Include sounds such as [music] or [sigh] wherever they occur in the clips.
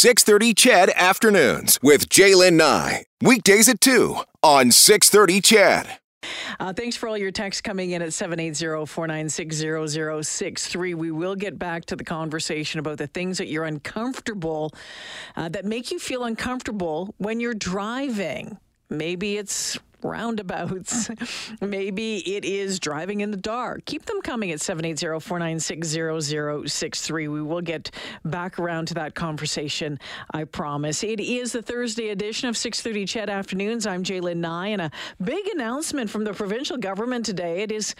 630 CHED Afternoons with J'lyn Nye. Weekdays at 2 on 630 CHED. Uh, thanks for all your texts coming in at 780-496-0063. We will get back to the conversation about the things that you're uncomfortable, uh, that make you feel uncomfortable when you're driving. Maybe it's roundabouts. [laughs] Maybe it is driving in the dark. Keep them coming at 780-496-0063. We will get back around to that conversation, I promise. It is the Thursday edition of 630 CHED Afternoons. I'm J'lyn Nye, and a big announcement from the provincial government today. It is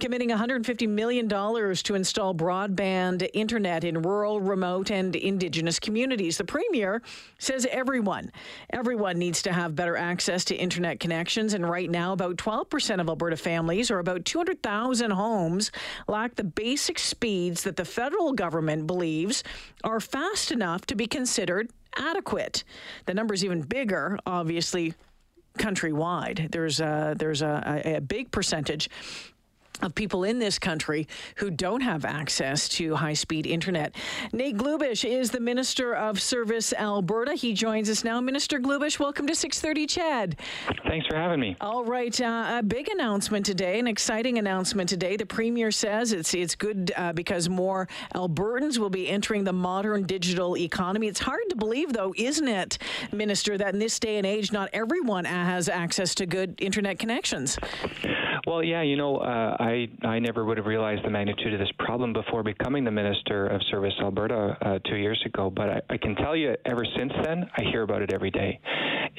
committing $150 million to install broadband internet in rural, remote, and Indigenous communities. The Premier says everyone, everyone needs to have better access to internet connections and right now, about 12% of Alberta families, or about 200,000 homes, lack the basic speeds that the federal government believes are fast enough to be considered adequate. The number is even bigger, obviously, countrywide. There's a, there's a, a, big percentage of people in this country who don't have access to high speed internet. Nate Glubish is the Minister of Service Alberta. He joins us now. Minister Glubish, welcome to 630 CHED. Thanks for having me. All right. Uh, a big announcement today, an exciting announcement today. The Premier says it's, it's good uh, because more Albertans will be entering the modern digital economy. It's hard to believe, though, isn't it, Minister, that in this day and age, not everyone has access to good internet connections? Well, yeah, you know, uh, I I never would have realized the magnitude of this problem before becoming the Minister of Service Alberta uh, two years ago. But I, I, can tell you, ever since then, I hear about it every day.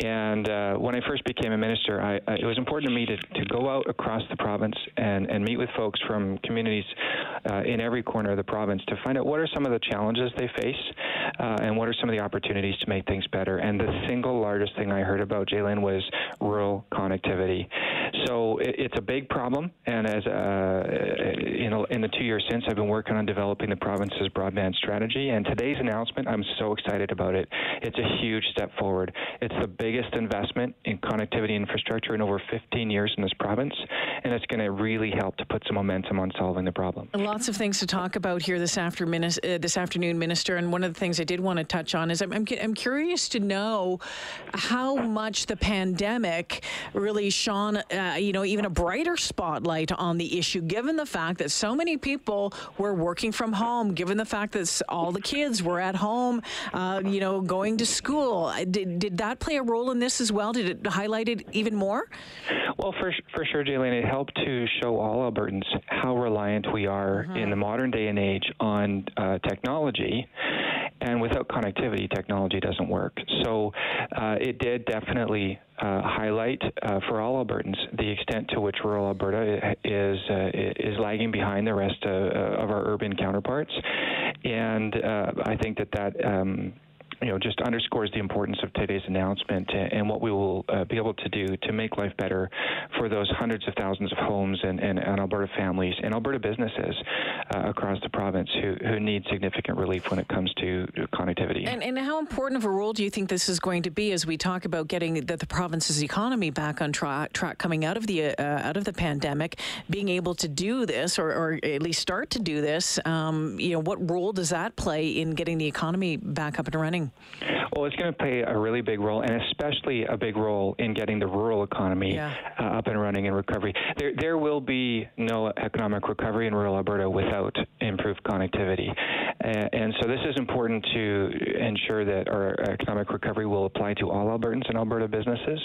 And uh, when I first became a minister, I, I, it was important to me to, to go out across the province and, and meet with folks from communities uh, in every corner of the province to find out what are some of the challenges they face uh, and what are some of the opportunities to make things better. And the single largest thing I heard about, J'lyn, was rural connectivity. So it, it's a big problem, and as uh, you know, in the two years since, I've been working on developing the province's broadband strategy. And today's announcement, I'm so excited about it. It's a huge step forward. It's the biggest investment in connectivity infrastructure in over 15 years in this province, and it's going to really help to put some momentum on solving the problem. Lots of things to talk about here this afternoon, uh, this afternoon, Minister. And one of the things I did want to touch on is I'm, I'm, I'm curious to know how much the pandemic really shone, uh, you know, even a brighter spotlight on the issue, given the fact that so many people were working from home, given the fact that all the kids were at home, uh, you know, going to school. Did, did that play a role in this as well? Did it highlight it even more? Well, for, for sure, J'lyn, it helped to show all Albertans how reliant we are mm-hmm. in the modern day and age on uh, technology and without connectivity, technology doesn't work. So uh, it did definitely uh, highlight uh, for all Albertans the extent to which rural Alberta is uh, is lagging behind the rest of, of our urban counterparts, and uh, I think that that um, you know, just underscores the importance of today's announcement and what we will uh, be able to do to make life better for those hundreds of thousands of homes and, and, and Alberta families and Alberta businesses uh, across the province who, who need significant relief when it comes to connectivity. And, and how important of a role do you think this is going to be as we talk about getting the, the province's economy back on track, track coming out of the uh, out of the pandemic, being able to do this or, or at least start to do this? Um, you know, what role does that play in getting the economy back up and running? Well, it's going to play a really big role, and especially a big role in getting the rural economy yeah. uh, up and running and recovery. There, there will be no economic recovery in rural Alberta without improved connectivity, uh, and so this is important to ensure that our economic recovery will apply to all Albertans and Alberta businesses,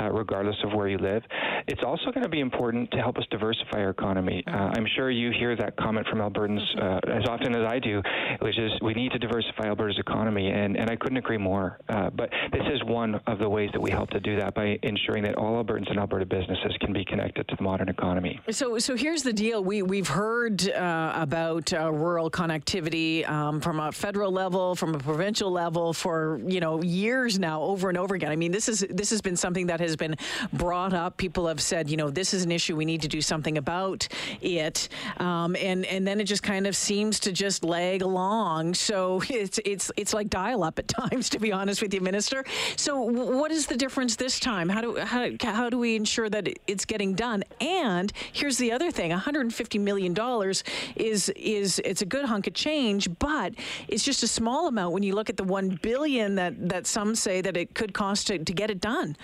uh, regardless of where you live. It's also going to be important to help us diversify our economy. Uh, I'm sure you hear that comment from Albertans uh, as often as I do, which is we need to diversify Alberta's economy, and, and I couldn't agree more. Uh, but this is one of the ways that we help to do that by ensuring that all Albertans and Alberta businesses can be connected to the modern economy. So, so here's the deal: we we've heard uh, about uh, rural connectivity um, from a federal level, from a provincial level, for you know years now, over and over again. I mean, this is this has been something that has has been brought up. People have said, you know, this is an issue. We need to do something about it. Um, and and then it just kind of seems to just lag along. So it's it's it's like dial up at [laughs] times, to be honest with you, Minister. So what is the difference this time? How do how, how do we ensure that it's getting done? And here's the other thing: 150 million dollars is is it's a good hunk of change, but it's just a small amount when you look at the one billion that that some say that it could cost to, to get it done.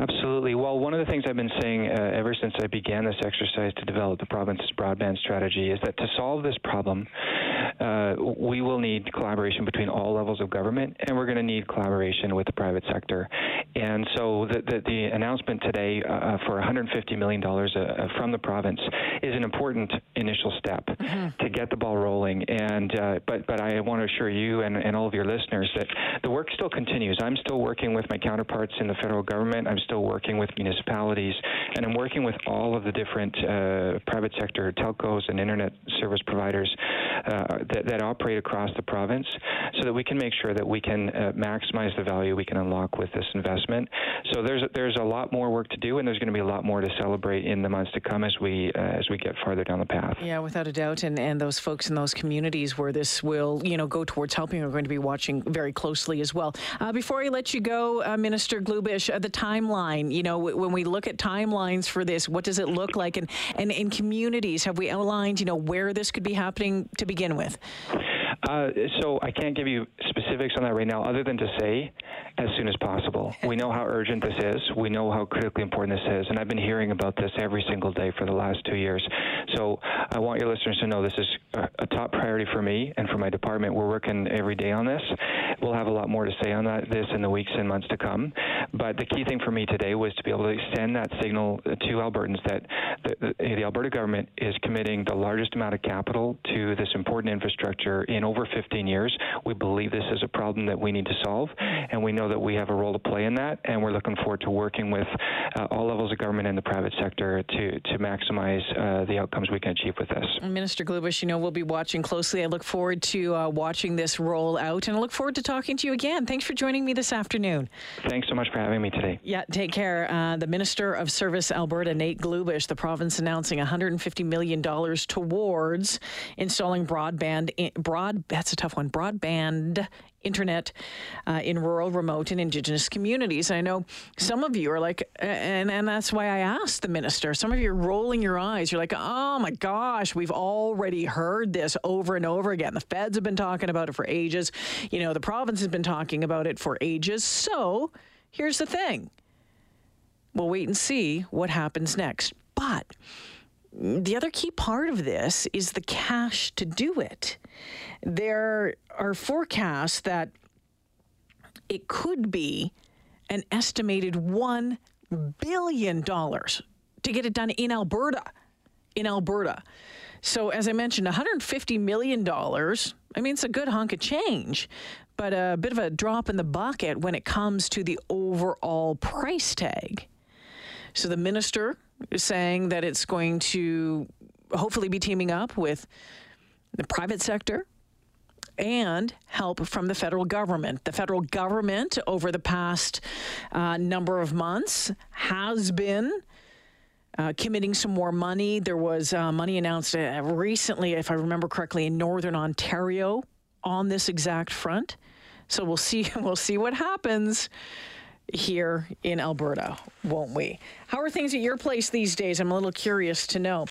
Absolutely. Well, one of the things I've been saying uh, ever since I began this exercise to develop the province's broadband strategy is that to solve this problem, uh, we will need collaboration between all levels of government, and we're going to need collaboration with the private sector. And so the, the, the announcement today uh, uh for $150 million uh, uh, from the province is an important initial step mm-hmm. to get the ball rolling. And but but I want to assure you and, and all of your listeners that the work still continues. I'm still working with my counterparts in the federal government. I'm still working with municipalities, and I'm working with all of the different private sector telcos and internet service providers uh, that, that, operate across the province so that we can make sure that we can uh, maximize the value we can unlock with this investment. So there's there's a lot more work to do, and there's going to be a lot more to celebrate in the months to come as we uh, as we get farther down the path. Yeah, without a doubt, and and those folks in those communities where this will you know go towards helping are going to be watching very closely as well. Uh, before I let you go, uh, Minister Glubish, uh, the timeline. You know, w- when we look at timelines for this, what does it look like? And and in communities, have we outlined you know where this could be happening to begin with? Uh, so I can't give you specifics on that right now, other than to say as soon as possible. we know how urgent this is. We know how critically important this is, and I've been hearing about this every single day for the last two years. So I want your listeners to know this is a, top priority for me and for my department. We're working every day on this. We'll have a lot more to say on that this in the weeks and months to come. But the key thing for me today was to be able to send that signal to Albertans that the, the, the Alberta government is committing the largest amount of capital to this important infrastructure in over 15 years. We believe this is a problem that we need to solve, and we know that we have a role to play in that, and we're looking forward to working with uh, all levels of government and the private sector to, to maximize uh, the outcomes we can achieve with this. Minister Glubish, you know, we'll be watching closely. I look forward to uh, watching this roll out, and I look forward to talking to you again. Thanks for joining me this afternoon. Thanks so much for having me today. Yeah, take care. Uh, the Minister of Service Alberta, Nate Glubish, the province announcing $150 million towards installing broadband, that's a tough one, broadband internet uh, in rural, remote, and indigenous communities. I know some of you are like, and, and that's why I asked the minister. Some of you are rolling your eyes. You're like, oh my gosh, we've already heard this over and over again. The feds have been talking about it for ages. You know, the province has been talking about it for ages. So here's the thing we'll wait and see what happens next. But the other key part of this is the cash to do it. There are forecasts that it could be an estimated $1 billion to get it done in Alberta. In Alberta. So, as I mentioned, $150 million. I mean, it's a good hunk of change, but a bit of a drop in the bucket when it comes to the overall price tag. So, the minister saying that it's going to hopefully be teaming up with the private sector and help from the federal government. The federal government, over the past uh, number of months, has been. Uh, committing some more money. There was uh, money announced uh, recently, if I remember correctly, in northern Ontario on this exact front. So we'll see. [laughs] We'll see what happens here in Alberta, won't we? How are things at your place these days? I'm a little curious to know.